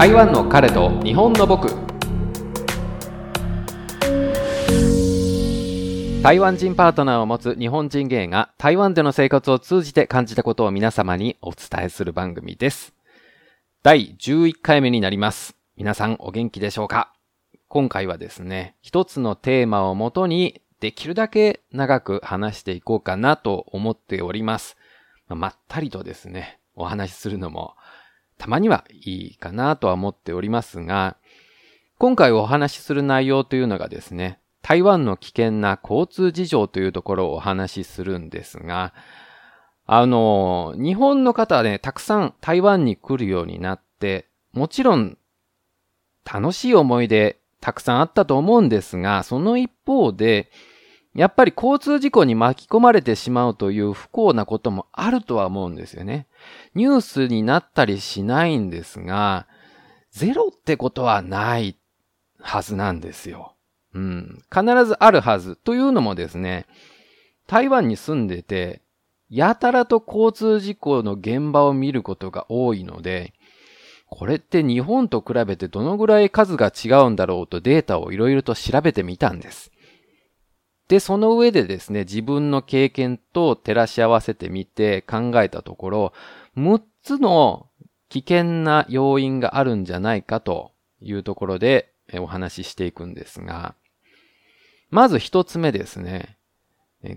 台湾の彼と日本の僕台湾人パートナーを持つ日本人芸が台湾での生活を通じて感じたことを皆様にお伝えする番組です。第11回目になります。皆さんお元気でしょうか？今回はですね、一つのテーマをもとにできるだけ長く話していこうかなと思っております。まったりとですね、お話しするのもたまにはいいかなとは思っておりますが、今回お話しする内容というのがですね、台湾の危険な交通事情というところをお話しするんですが、あの、日本の方はね、たくさん台湾に来るようになって、もちろん楽しい思い出たくさんあったと思うんですが、その一方で、やっぱり交通事故に巻き込まれてしまうという不幸なこともあるとは思うんですよね。ニュースになったりしないんですが、ゼロってことはないはずなんですよ。うん。必ずあるはず。というのもですね、台湾に住んでて、やたらと交通事故の現場を見ることが多いので、これって日本と比べてどのぐらい数が違うんだろうとデータをいろいろと調べてみたんです。で、その上でですね、自分の経験と照らし合わせてみて考えたところ、6つの危険な要因があるんじゃないかというところでお話ししていくんですが、まず一つ目ですね。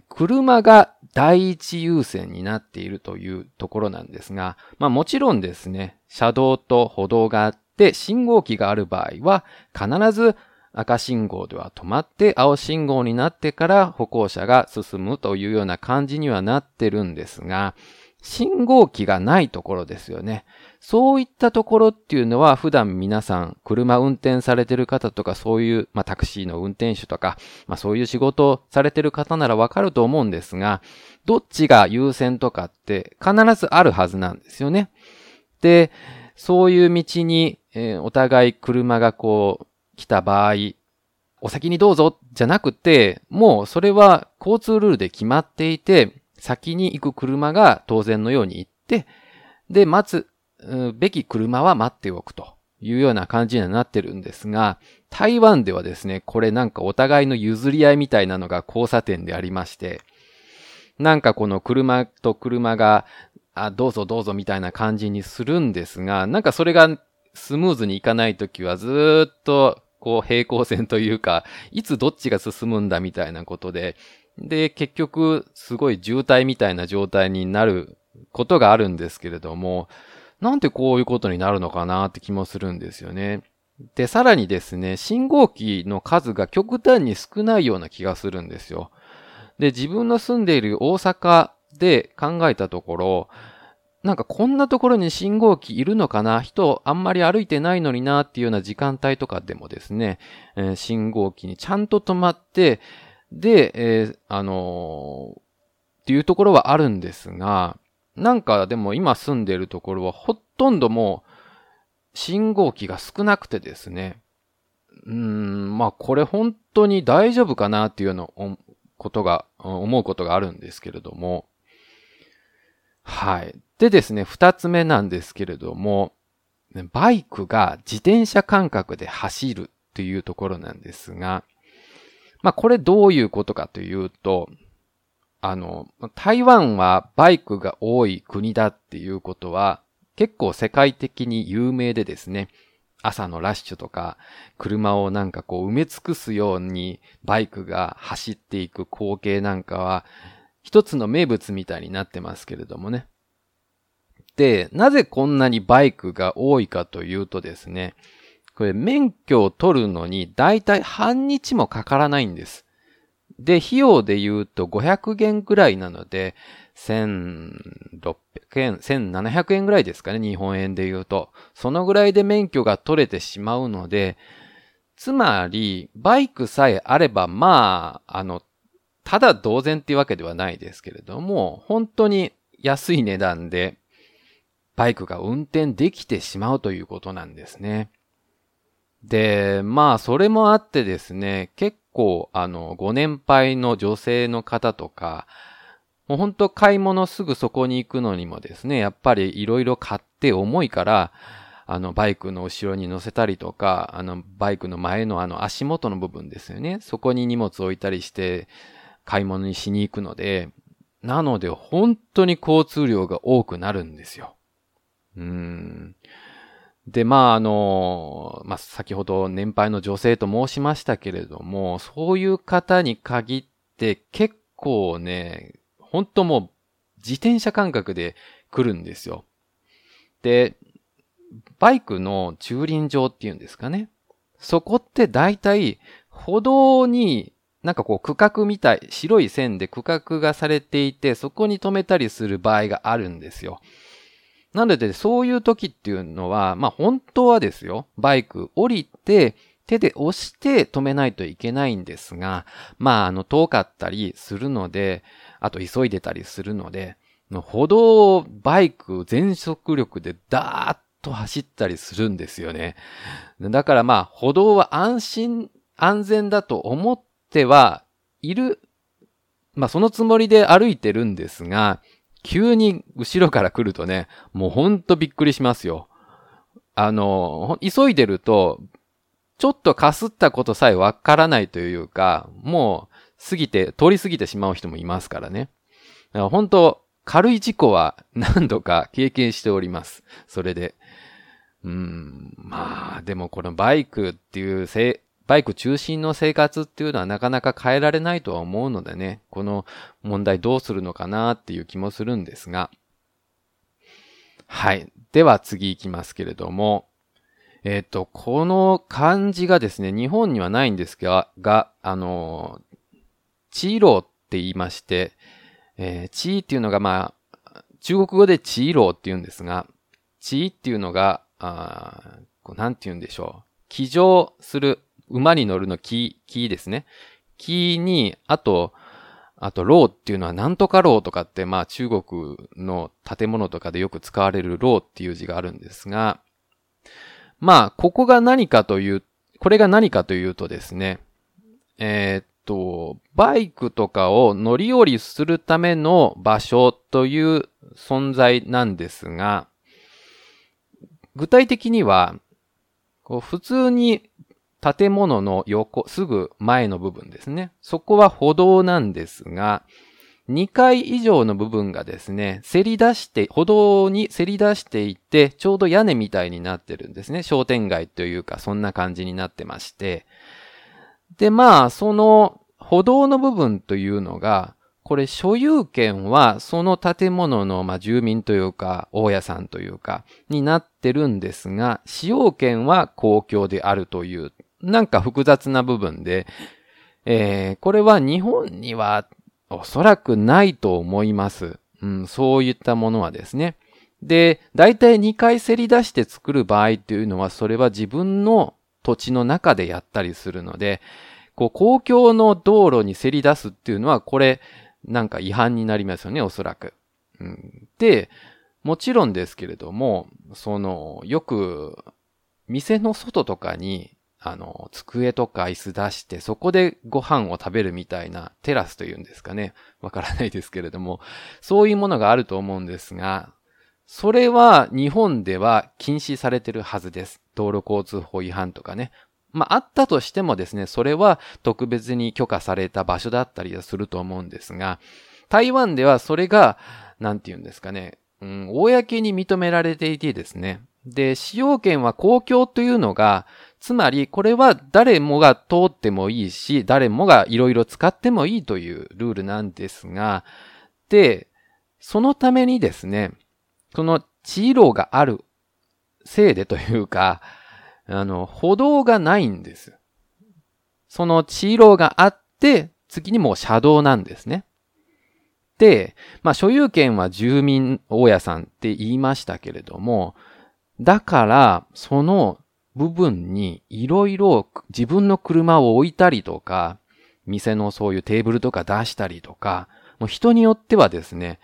車が第一優先になっているというところなんですが、まあもちろんですね、車道と歩道があって信号機がある場合は必ず赤信号では止まって青信号になってから歩行者が進むというような感じにはなってるんですが、信号機がないところですよね。そういったところっていうのは普段皆さん車運転されてる方とかそういう、まあ、タクシーの運転手とか、まあ、そういう仕事をされてる方ならわかると思うんですが、どっちが優先とかって必ずあるはずなんですよね。で、そういう道に、えーお互い車がこう来た場合、お先にどうぞじゃなくて、もうそれは交通ルールで決まっていて、先に行く車が当然のように行って、で、待つべき車は待っておくというような感じにはなってるんですが、台湾ではですね、これなんかお互いの譲り合いみたいなのが交差点でありまして、なんかこの車と車が、あ、どうぞどうぞみたいな感じにするんですが、なんかそれがスムーズにいかないときはずっとこう平行線というか、いつどっちが進むんだみたいなことで、で、結局すごい渋滞みたいな状態になることがあるんですけれども、なんでこういうことになるのかなって気もするんですよね。で、さらにですね、信号機の数が極端に少ないような気がするんですよ。で、自分の住んでいる大阪で考えたところ、なんかこんなところに信号機いるのかな？人あんまり歩いてないのになっていうような時間帯とかでもですね、えー信号機にちゃんと止まって、で、えーあのーっていうところはあるんですが、なんかでも今住んでるところはほとんどもう信号機が少なくてですね。うーん、まあこれ本当に大丈夫かなっていうようなことが、思うことがあるんですけれども。はい。でですね、二つ目なんですけれども、バイクが自転車感覚で走るというところなんですが、まあこれどういうことかというと、あの、台湾はバイクが多い国だっていうことは結構世界的に有名でですね、朝のラッシュとか車をなんかこう埋め尽くすようにバイクが走っていく光景なんかは一つの名物みたいになってますけれどもね。で、なぜこんなにバイクが多いかというとですね、これ免許を取るのにだいたい半日もかからないんです。で、費用で言うと500元ぐらいなので、1600円、1700円ぐらいですかね、日本円で言うと。そのぐらいで免許が取れてしまうので、つまり、バイクさえあれば、まあ、あの、ただ同然っていうわけではないですけれども、本当に安い値段で、バイクが運転できてしまうということなんですね。で、まあ、それもあってですね、結構、あの、ご年配の女性の方とか、もう本当買い物すぐそこに行くのにもですね、やっぱりいろいろ買って重いから、あの、バイクの後ろに乗せたりとか、あの、バイクの前のあの足元の部分ですよね。そこに荷物置いたりして、買い物にしに行くので、なので本当に交通量が多くなるんですよ。うん。で、まあ、あの、まあ、先ほど年配の女性と申しましたけれども、そういう方に限って結構ね、本当もう自転車感覚で来るんですよ。で、バイクの駐輪場っていうんですかね。そこって大体歩道になんかこう区画みたい、白い線で区画がされていて、そこに止めたりする場合があるんですよ。なので、そういう時っていうのは、まあ本当はですよ、バイク降りて、手で押して止めないといけないんですが、まああの遠かったりするので、あと急いでたりするので、歩道をバイク全速力でダーッと走ったりするんですよね。だからまあ歩道は安心、安全だと思ってはいる、まあそのつもりで歩いてるんですが、急に後ろから来るとね、もうほんとびっくりしますよ。あの、急いでると、ちょっとかすったことさえわからないというか、もう過ぎて、通り過ぎてしまう人もいますからね。だから本当軽い事故は何度か経験しております。それで。うん、まあ、でもこのバイクっていうバイク中心の生活っていうのはなかなか変えられないとは思うのでね、この問題どうするのかなっていう気もするんですが。はい。では次行きますけれども、えっ、ー、と、この漢字がですね、日本にはないんですが、が、あの、チーローって言いまして、えー、騎っていうのがまあ、中国語でチーローって言うんですが、騎っていうのが、あこうなんて言うんでしょう。騎乗する馬に乗るの騎、騎ですね。騎に、あと、あと、ローっていうのはなんとかローとかって、まあ中国の建物とかでよく使われる樓っていう字があるんですが、まあ、ここが何かという、これが何かというとですね、えー、っと、バイクとかを乗り降りするための場所という存在なんですが、具体的には、こう普通に建物の横、すぐ前の部分ですね。そこは歩道なんですが、2階以上の部分がですね、せり出して、歩道にせり出していて、ちょうど屋根みたいになってるんですね。商店街というか、そんな感じになってまして。で、まあ、その歩道の部分というのが、これ所有権はその建物の、まあ、住民というか、大家さんというか、になってるんですが、使用権は公共であるというなんか複雑な部分で、えー、これは日本にはおそらくないと思います。うん、そういったものはですね。で、大体2回せり出して作る場合っていうのは、それは自分の土地の中でやったりするので、こう、公共の道路にせり出すっていうのは、これ、なんか違反になりますよね、おそらく。うん、で、もちろんですけれども、その、よく、店の外とかに、あの、机とか椅子出して、そこでご飯を食べるみたいなテラスというんですかね。わからないですけれども、そういうものがあると思うんですが、それは日本では禁止されてるはずです。道路交通法違反とかね。まあ、あったとしてもですね、それは特別に許可された場所だったりはすると思うんですが、台湾ではそれが、なんて言うんですかね、うん、公に認められていてですね。で、使用権は公共というのが、つまり、これは誰もが通ってもいいし、誰もがいろいろ使ってもいいというルールなんですが、で、そのためにですね、その地路があるせいでというか、あの、歩道がないんです。その地路があって、次にもう車道なんですね。で、まあ所有権は住民大家さんって言いましたけれども、だから、その部分にいろいろ自分の車を置いたりとか、店のそういうテーブルとか出したりとか、もう人によってはですね、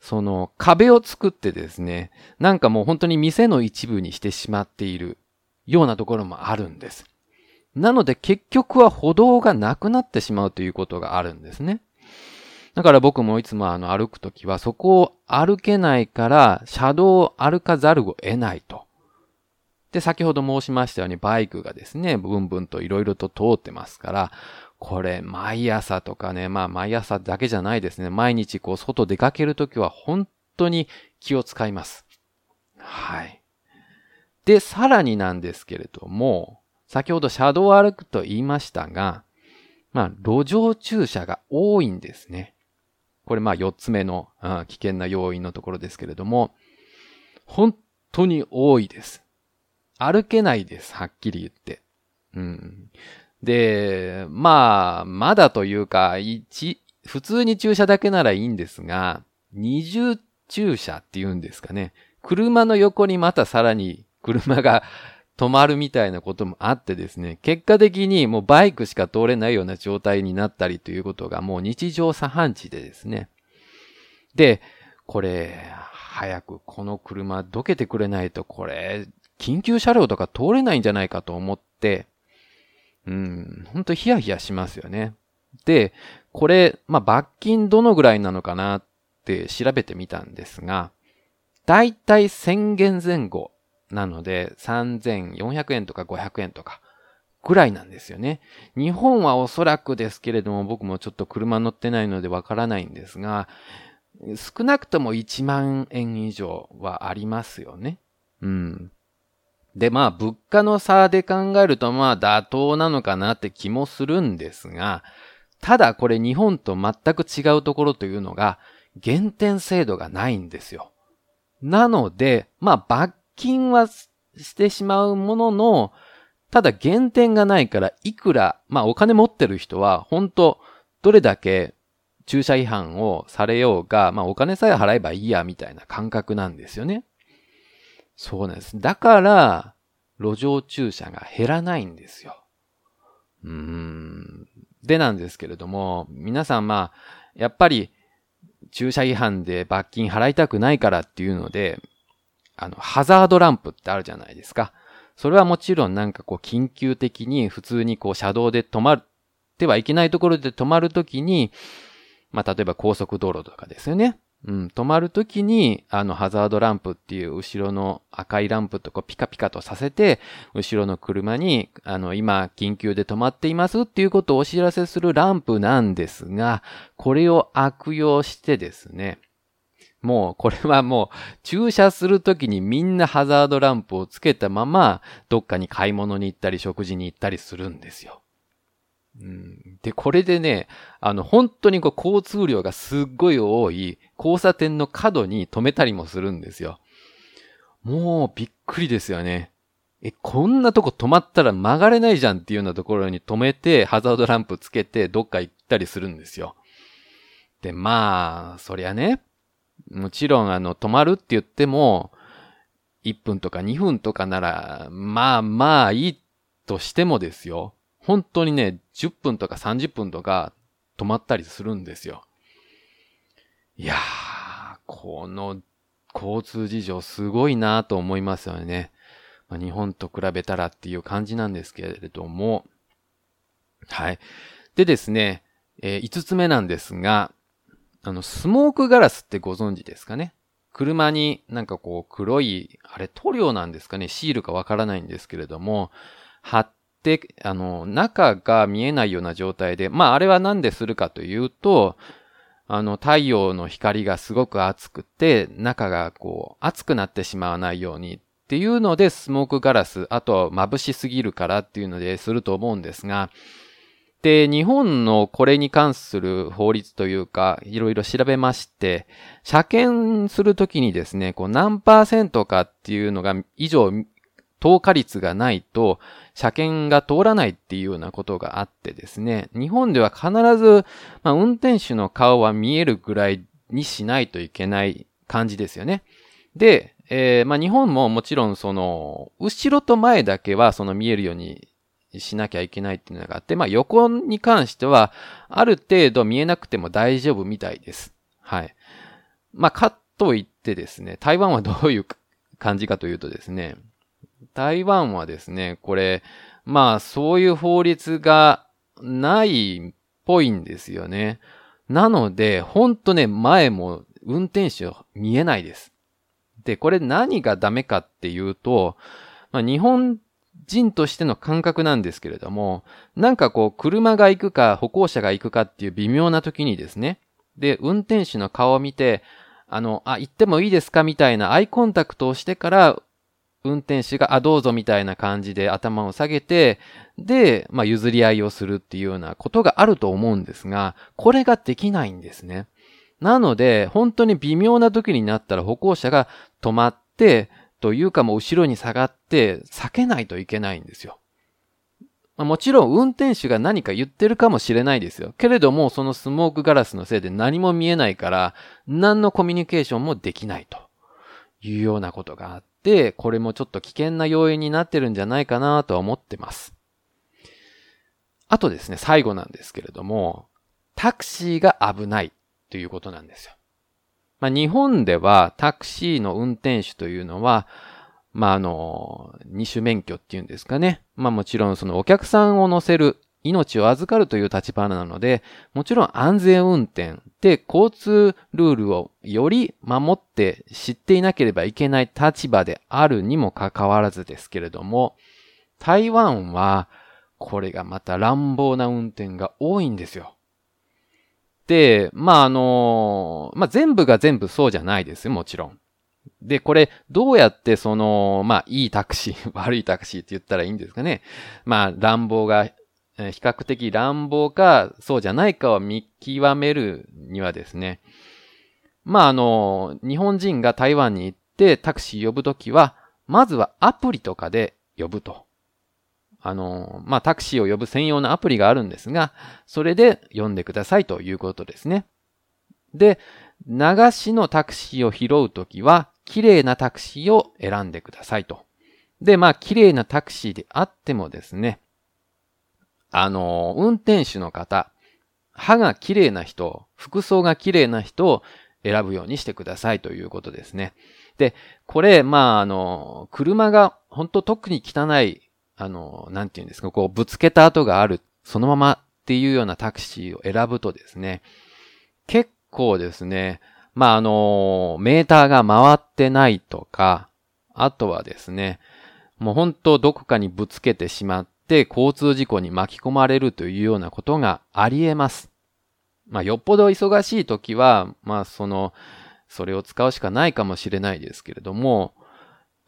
その壁を作ってですね、なんかもう本当に店の一部にしてしまっているようなところもあるんです。なので結局は歩道がなくなってしまうということがあるんですね。だから僕もいつもあの歩くときはそこを歩けないから車道を歩かざるを得ないと。で、先ほど申しましたようにバイクがですね、ブンブンと色々と通ってますから、これ、毎朝とかね、まあ毎朝だけじゃないですね。毎日こう外出かけるときは本当に気を使います。はい。で、さらになんですけれども、先ほど車道を歩くと言いましたが、まあ、路上駐車が多いんですね。これまあ4つ目の、うん、危険な要因のところですけれども、本当に多いです。歩けないです、はっきり言って。うん。で、まあ、まだというか、一、普通に駐車だけならいいんですが、二重駐車って言うんですかね。車の横にまたさらに車が止まるみたいなこともあってですね、結果的にもうバイクしか通れないような状態になったりということがもう日常茶飯事でですね。で、これ、早くこの車どけてくれないとこれ、緊急車両とか通れないんじゃないかと思って、うん、ほんとヒヤヒヤしますよね。で、これ、まあ、罰金どのぐらいなのかなって調べてみたんですが、だいたい1000元前後なので3400円とか500円とかぐらいなんですよね。日本はおそらくですけれども僕もちょっと車乗ってないのでわからないんですが、少なくとも1万円以上はありますよね。うん。で、まあ、物価の差で考えると、まあ、妥当なのかなって気もするんですが、ただこれ日本と全く違うところというのが、減点制度がないんですよ。なので、まあ、罰金はしてしまうものの、ただ減点がないから、いくら、まあ、お金持ってる人は、本当どれだけ駐車違反をされようが、まあ、お金さえ払えばいいや、みたいな感覚なんですよね。そうなんです。だから、路上駐車が減らないんですよ。うーん。でなんですけれども、皆さんまあ、やっぱり、駐車違反で罰金払いたくないからっていうので、あの、ハザードランプってあるじゃないですか。それはもちろんなんかこう緊急的に普通にこう車道で止まってはいけないところで止まるときに、まあ例えば高速道路とかですよね。うん、止まるときに、あの、ハザードランプっていう後ろの赤いランプとこうピカピカとさせて、後ろの車に、あの、今、緊急で止まっていますっていうことをお知らせするランプなんですが、これを悪用してですね、もう、これはもう、駐車するときにみんなハザードランプをつけたまま、どっかに買い物に行ったり食事に行ったりするんですよ。うん、で、これでね、あの、本当にこう交通量がすっごい多い交差点の角に止めたりもするんですよ。もうびっくりですよね。え、こんなとこ止まったら曲がれないじゃんっていうようなところに止めて、ハザードランプつけてどっか行ったりするんですよ。で、まあ、そりゃね、もちろんあの、止まるって言っても、1分とか2分とかなら、まあまあいいとしてもですよ。本当にね、10分とか30分とか止まったりするんですよ。いやー、この交通事情すごいなと思いますよね。まあ、日本と比べたらっていう感じなんですけれども。はい。でですね、えー、5つ目なんですが、あの、スモークガラスってご存知ですかね？車になんかこう黒い、あれ塗料なんですかね？シールかわからないんですけれども、貼っ、あの、中が見えないような状態で、まああれは何でするかというと、あの、太陽の光がすごく熱くて、中がこう、熱くなってしまわないようにっていうので、スモークガラス、あとは眩しすぎるからっていうのですると思うんですが、で、日本のこれに関する法律というか、いろいろ調べまして、車検するときにですね、こう何パーセントかっていうのが以上透過率がないと、車検が通らないっていうようなことがあってですね、日本では必ず、まあ、運転手の顔は見えるぐらいにしないといけない感じですよね。で、えー、まあ、日本ももちろんその、後ろと前だけはその見えるようにしなきゃいけないっていうのがあって、まあ、横に関しては、ある程度見えなくても大丈夫みたいです。はい。まあ、かといってですね、台湾はどういう感じかというとですね、台湾はですね、これ、まあそういう法律がないっぽいんですよね。なので、ほんとね、前も運転手見えないです。で、これ何がダメかっていうと、まあ、日本人としての感覚なんですけれども、なんかこう、車が行くか歩行者が行くかっていう微妙な時にですね、で、運転手の顔を見て、あの、あ、行ってもいいですかみたいなアイコンタクトをしてから、運転手が、あ、どうぞみたいな感じで頭を下げて、で、まあ、譲り合いをするっていうようなことがあると思うんですが、これができないんですね。なので、本当に微妙な時になったら歩行者が止まって、というかもう後ろに下がって避けないといけないんですよ。まあ、もちろん運転手が何か言ってるかもしれないですよ。けれども、そのスモークガラスのせいで何も見えないから、何のコミュニケーションもできないというようなことがあって、これもちょっと危険な要因になってるんじゃないかなとは思ってます。あとですね、最後なんですけれども、タクシーが危ないということなんですよ。まあ、日本ではタクシーの運転手というのは、まあ、あの、二種免許っていうんですかね。まあもちろんそのお客さんを乗せる、命を預かるという立場なので、もちろん安全運転で交通ルールをより守って知っていなければいけない立場であるにもかかわらずですけれども、台湾はこれがまた乱暴な運転が多いんですよ。で、まあ、あの、まあ、全部が全部そうじゃないですよ、もちろん。で、これ、どうやってその、まあ、いいタクシー、悪いタクシーって言ったらいいんですかね。まあ、乱暴が、比較的乱暴か、そうじゃないかを見極めるにはですね、まあ、あの、日本人が台湾に行ってタクシー呼ぶときは、まずはアプリとかで呼ぶと。あの、まあ、タクシーを呼ぶ専用のアプリがあるんですが、それで呼んでくださいということですね。で、流しのタクシーを拾うときは、綺麗なタクシーを選んでくださいと。で、まあ、綺麗なタクシーであってもですね、あの、運転手の方、歯が綺麗な人、服装が綺麗な人を選ぶようにしてくださいということですね。で、これ、まあ、あの、車が本当特に汚いあの、なんて言うんですか、こう、ぶつけた跡がある、そのままっていうようなタクシーを選ぶとですね、結構ですね、まあ、あの、メーターが回ってないとか、あとはですね、もう本当どこかにぶつけてしまって交通事故に巻き込まれるというようなことがあり得ます。まあ、よっぽど忙しい時は、まあ、その、それを使うしかないかもしれないですけれども、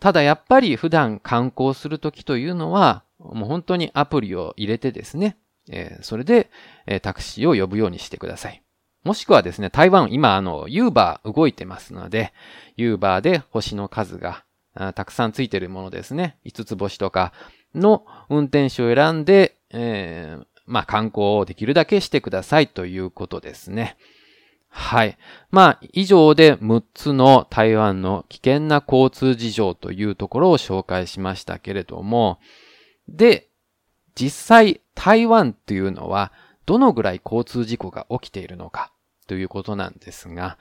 ただやっぱり普段観光するときというのは、もう本当にアプリを入れてですね、えー、それで、えー、タクシーを呼ぶようにしてください。もしくはですね、台湾、今、あの、ユーバー動いてますので、ユーバーで星の数がたくさんついてるものですね。5つ星とかの運転手を選んで、えー、まあ、観光をできるだけしてくださいということですね。はい。まあ、以上で6つの台湾の危険な交通事情というところを紹介しましたけれども、で、実際台湾というのはどのぐらい交通事故が起きているのかということなんですが、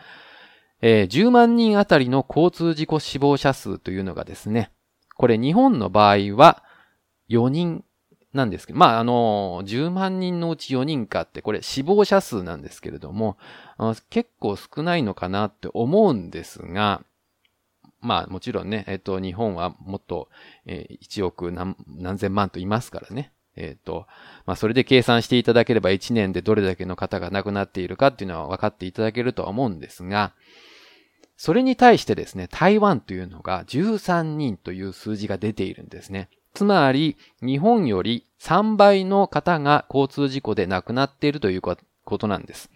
えー、10万人あたりの交通事故死亡者数というのがですね、これ日本の場合は4人なんですけど、まあ、あの、10万人のうち4人かって、これ死亡者数なんですけれども、結構少ないのかなって思うんですが、まあ、もちろんね、えっ、と、日本はもっと、えー、1億何何千万といますからね。えっ、と、まあ、それで計算していただければ1年でどれだけの方が亡くなっているかっていうのは分かっていただけるとは思うんですが、それに対してですね、台湾というのが13人という数字が出ているんですね。つまり、日本より3倍の方が交通事故で亡くなっているということなんです。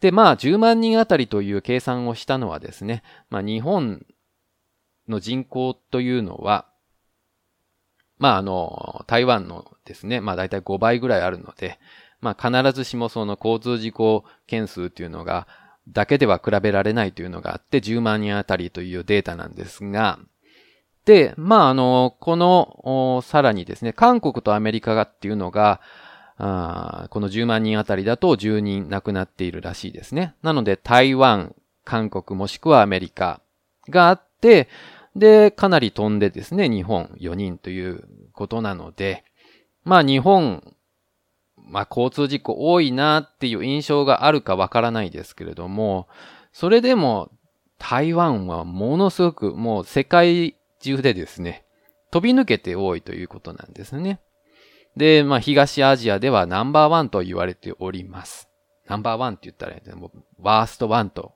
で、まあ、10万人あたりという計算をしたのはですね、まあ、日本の人口というのは、まあ、あの、台湾のですね、まあ、だいたい5倍ぐらいあるので、まあ、必ずしもその交通事故件数というのが、だけでは比べられないというのがあって、10万人あたりというデータなんですが、で、まあ、あの、この、さらにですね、韓国とアメリカがっていうのが、あこの10万人あたりだと10人亡くなっているらしいですね。なので、台湾、韓国もしくはアメリカがあって、で、かなり飛んでですね、日本4人ということなので、まあ日本、まあ交通事故多いなっていう印象があるかわからないですけれども、それでも台湾はものすごくもう世界中でですね、飛び抜けて多いということなんですね。で、まあ、東アジアではナンバーワンと言われております。ナンバーワンって言ったら、ワーストワンと、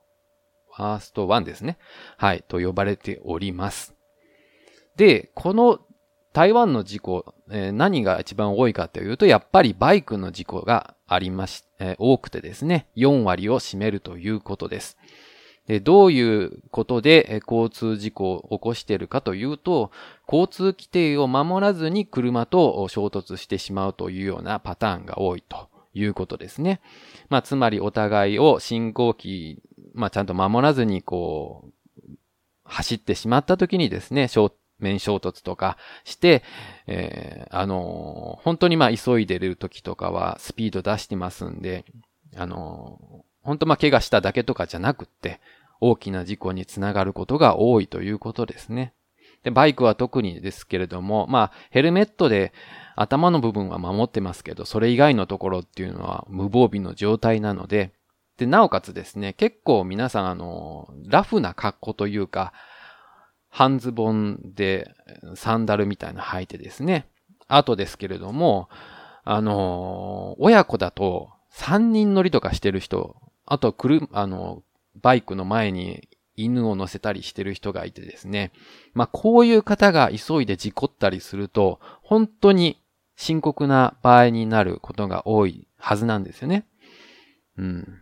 ワーストワンですね。はい、と呼ばれております。で、この台湾の事故、えー、何が一番多いかというと、やっぱりバイクの事故がありまし、えー、多くてですね、4割を占めるということです。でどういうことで交通事故を起こしているかというと、交通規定を守らずに車と衝突してしまうというようなパターンが多いということですね。まあ、つまりお互いを信号機、まあ、ちゃんと守らずにこう、走ってしまった時にですね、衝面衝突とかして、えー、あのー、本当にまあ急いでる時とかはスピード出してますんで、あのー、本当まあ怪我しただけとかじゃなくって、大きな事故につながることが多いということですね。で、バイクは特にですけれども、まあ、ヘルメットで頭の部分は守ってますけど、それ以外のところっていうのは無防備の状態なので、で、なおかつですね、結構皆さんあの、ラフな格好というか、半ズボンでサンダルみたいな履いてですね。あとですけれども、あの、親子だと3人乗りとかしてる人、あと、くる、あの、バイクの前に犬を乗せたりしてる人がいてですね。まあ、こういう方が急いで事故ったりすると、本当に深刻な場合になることが多いはずなんですよね。うん。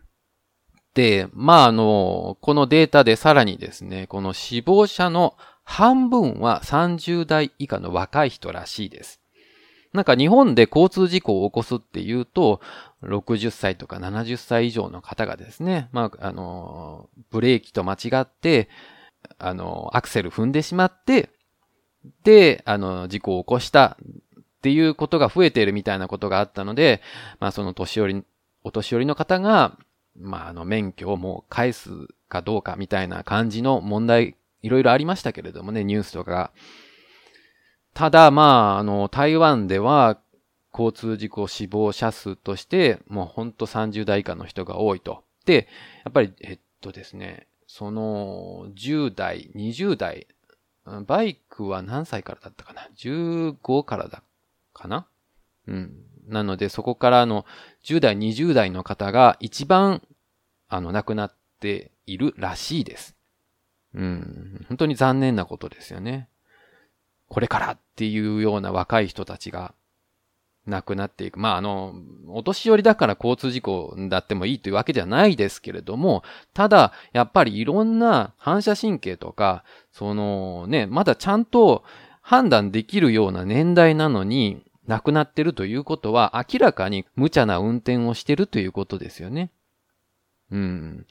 で、まあ、あの、このデータでさらにですね、この死亡者の半分は30代以下の若い人らしいです。なんか日本で交通事故を起こすっていうと、60歳とか70歳以上の方がですね、まあ、あの、ブレーキと間違って、あの、アクセル踏んでしまって、で、あの、事故を起こしたっていうことが増えているみたいなことがあったので、まあ、その年寄り、お年寄りの方が、まあ、あの、免許をもう返すかどうかみたいな感じの問題、いろいろありましたけれどもね、ニュースとかが。ただ、まあ、あの、台湾では、交通事故死亡者数として、もうほんと30代以下の人が多いと。で、やっぱり、えっとですね、その、10代、20代、バイクは何歳からだったかな ?15 からだかな？うん。なので、そこからの10代、20代の方が一番、あの、亡くなっているらしいです。うん。本当に残念なことですよね。これからっていうような若い人たちが亡くなっていく。まあ、あの、お年寄りだから交通事故だってもいいというわけではないですけれども、ただ、やっぱりいろんな反射神経とか、そのね、まだちゃんと判断できるような年代なのに、亡くなってるということは、明らかに無茶な運転をしてるということですよね。うん。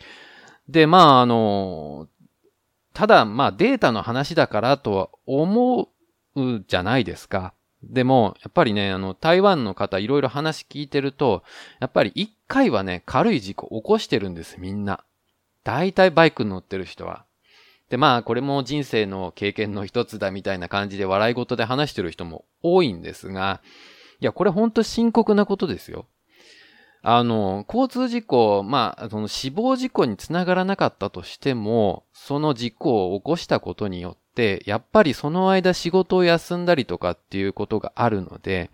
で、まあ、あの、ただ、まあ、データの話だからとは思うじゃないですか。でも、やっぱりね、あの、台湾の方いろいろ話聞いてると、やっぱり一回はね、軽い事故起こしてるんです、みんな。大体バイクに乗ってる人は。で、まあ、これも人生の経験の一つだみたいな感じで笑い事で話してる人も多いんですが、いや、これほんと深刻なことですよ。あの、交通事故、まあ、その死亡事故につながらなかったとしても、その事故を起こしたことによって、やっぱりその間仕事を休んだりとかっていうことがあるので、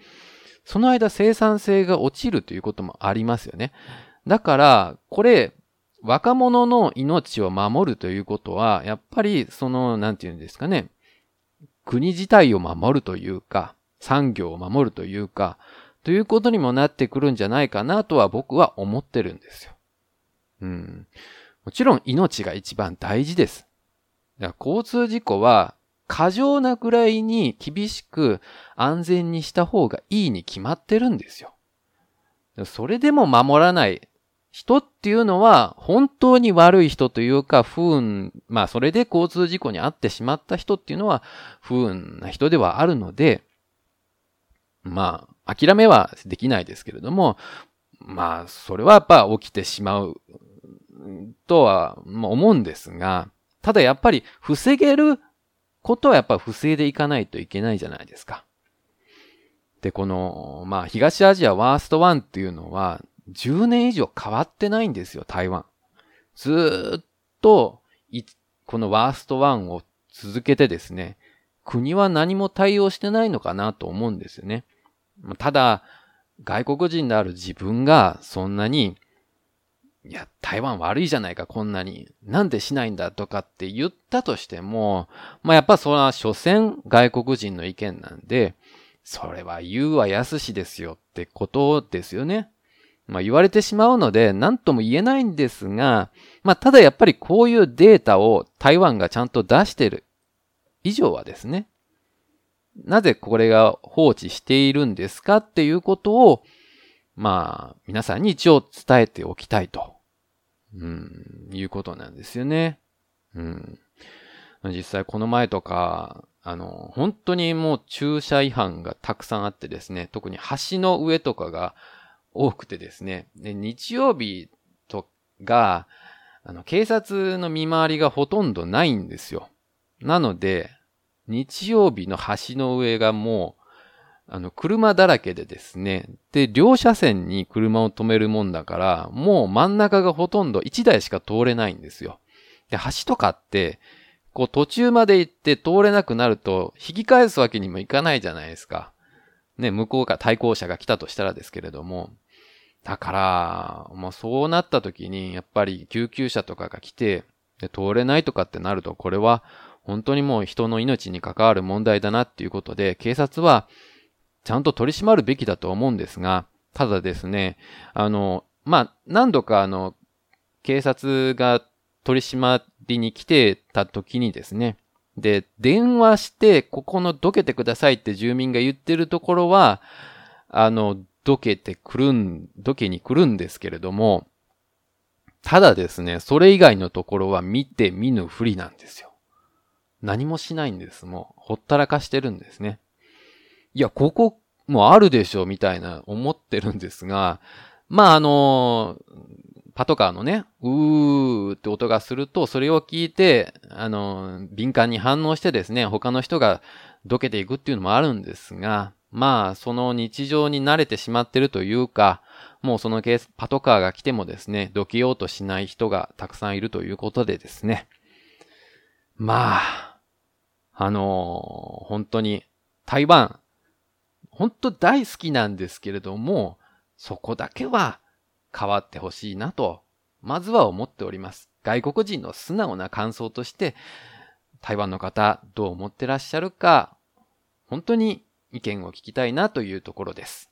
その間生産性が落ちるということもありますよね。だから、これ、若者の命を守るということは、やっぱりその、なんていうんですかね、国自体を守るというか、産業を守るというか、ということにもなってくるんじゃないかなとは僕は思ってるんですよ。うん。もちろん命が一番大事です。だから交通事故は過剰なぐらいに厳しく安全にした方がいいに決まってるんですよ。それでも守らない人っていうのは本当に悪い人というか不運、まあそれで交通事故に遭ってしまった人っていうのは不運な人ではあるので、まあ諦めはできないですけれども、まあそれはやっぱ起きてしまうとは思うんですが、ただやっぱり防げることはやっぱ防いでいかないといけないじゃないですか。で、この、まあ東アジアワーストワンっていうのは10年以上変わってないんですよ、台湾。ずっと、このワーストワンを続けてですね、国は何も対応してないのかなと思うんですよね。ただ、外国人である自分がそんなに、いや、台湾悪いじゃないか、こんなに。なんでしないんだとかって言ったとしても、まあやっぱそれは所詮外国人の意見なんで、それは言うは安しですよってことですよね。まあ言われてしまうので何とも言えないんですが、まあただやっぱりこういうデータを台湾がちゃんと出してる以上はですね、なぜこれが放置しているんですかっていうことを、まあ皆さんに一応伝えておきたいと、うん、いうことなんですよね。うん。実際この前とか、あの、本当にもう駐車違反がたくさんあってですね、特に橋の上とかが多くてですね、で日曜日とが、あの、警察の見回りがほとんどないんですよ。なので、日曜日の橋の上がもう、あの、車だらけでですね。で、両車線に車を止めるもんだから、もう真ん中がほとんど1台しか通れないんですよ。で、橋とかって、こう途中まで行って通れなくなると、引き返すわけにもいかないじゃないですか。ね、向こうから対向車が来たとしたらですけれども。だから、もうそうなった時に、やっぱり救急車とかが来て、で通れないとかってなると、これは本当にもう人の命に関わる問題だなっていうことで、警察はちゃんと取り締まるべきだと思うんですが、ただですね、あの、まあ、何度かあの、警察が取り締まりに来てた時にですね、で、電話して、ここのどけてくださいって住民が言ってるところは、あの、どけてくるん、どけに来るんですけれども、ただですね、それ以外のところは見て見ぬふりなんですよ。何もしないんです。もう、ほったらかしてるんですね。いや、ここもあるでしょ、みたいな思ってるんですが、まあ、あの、パトカーのね、うーって音がすると、それを聞いて、あの、敏感に反応してですね、他の人がどけていくっていうのもあるんですが、まあ、その日常に慣れてしまってるというか、もうそのケース、パトカーが来てもですね、どけようとしない人がたくさんいるということでですね。まあ、あのー、本当に台湾、本当大好きなんですけれども、そこだけは変わってほしいなと、まずは思っております。外国人の素直な感想として、台湾の方どう思ってらっしゃるか、本当に意見を聞きたいなというところです。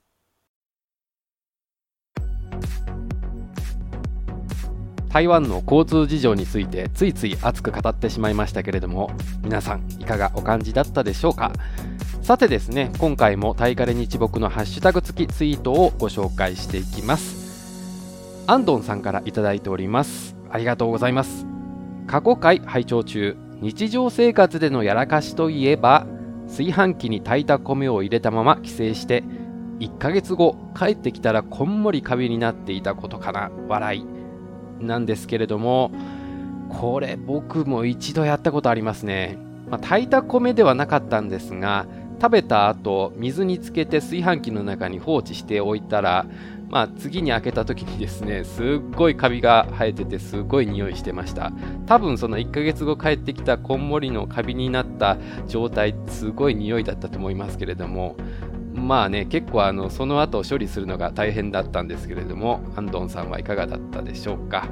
台湾の交通事情についてついつい熱く語ってしまいましたけれども皆さんいかがお感じだったでしょうか？さてですね今回もタイカレ日木のハッシュタグ付きツイートをご紹介していきます。アンドンさんから頂いております。ありがとうございます。過去回拝聴中。日常生活でのやらかしといえば炊飯器に炊いた米を入れたまま帰省して1ヶ月後帰ってきたらこんもりカビになっていたことかな笑いなんですけれどもこれ僕も一度やったことありますね、まあ、炊いた米ではなかったんですが食べた後水につけて炊飯器の中に放置しておいたらまあ、次に開けた時にですねすっごいカビが生えててすごい匂いしてました。多分その1ヶ月後帰ってきたこんもりのカビになった状態すごい匂いだったと思いますけれどもまあね結構あのその後処理するのが大変だったんですけれどもアンドンさんはいかがだったでしょうか。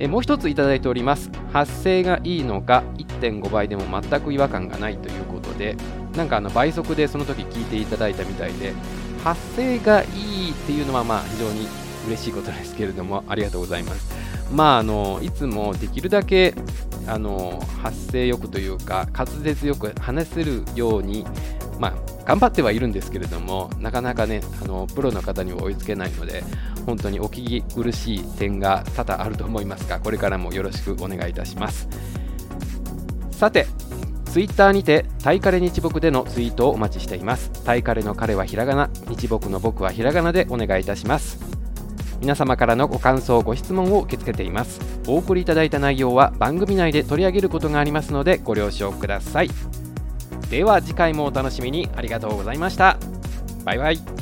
えもう一ついただいております。発声がいいのか1.5倍でも全く違和感がないということでなんかあの倍速でその時聞いていただいたみたいで発声がいいっていうのはまあ非常に嬉しいことですけれどもありがとうございます。まああのいつもできるだけあの発声よくというか滑舌よく話せるようにまあ頑張ってはいるんですけれどもなかなかねあのプロの方には追いつけないので本当にお聞き苦しい点が多々あると思いますがこれからもよろしくお願いいたします。さてツイッターにてタイカレ日木でのツイートをお待ちしています。タイカレの彼はひらがな日木の僕はひらがなでお願いいたします。皆様からのご感想ご質問を受け付けています。お送りいただいた内容は番組内で取り上げることがありますのでご了承ください。では次回もお楽しみに。ありがとうございました。バイバイ。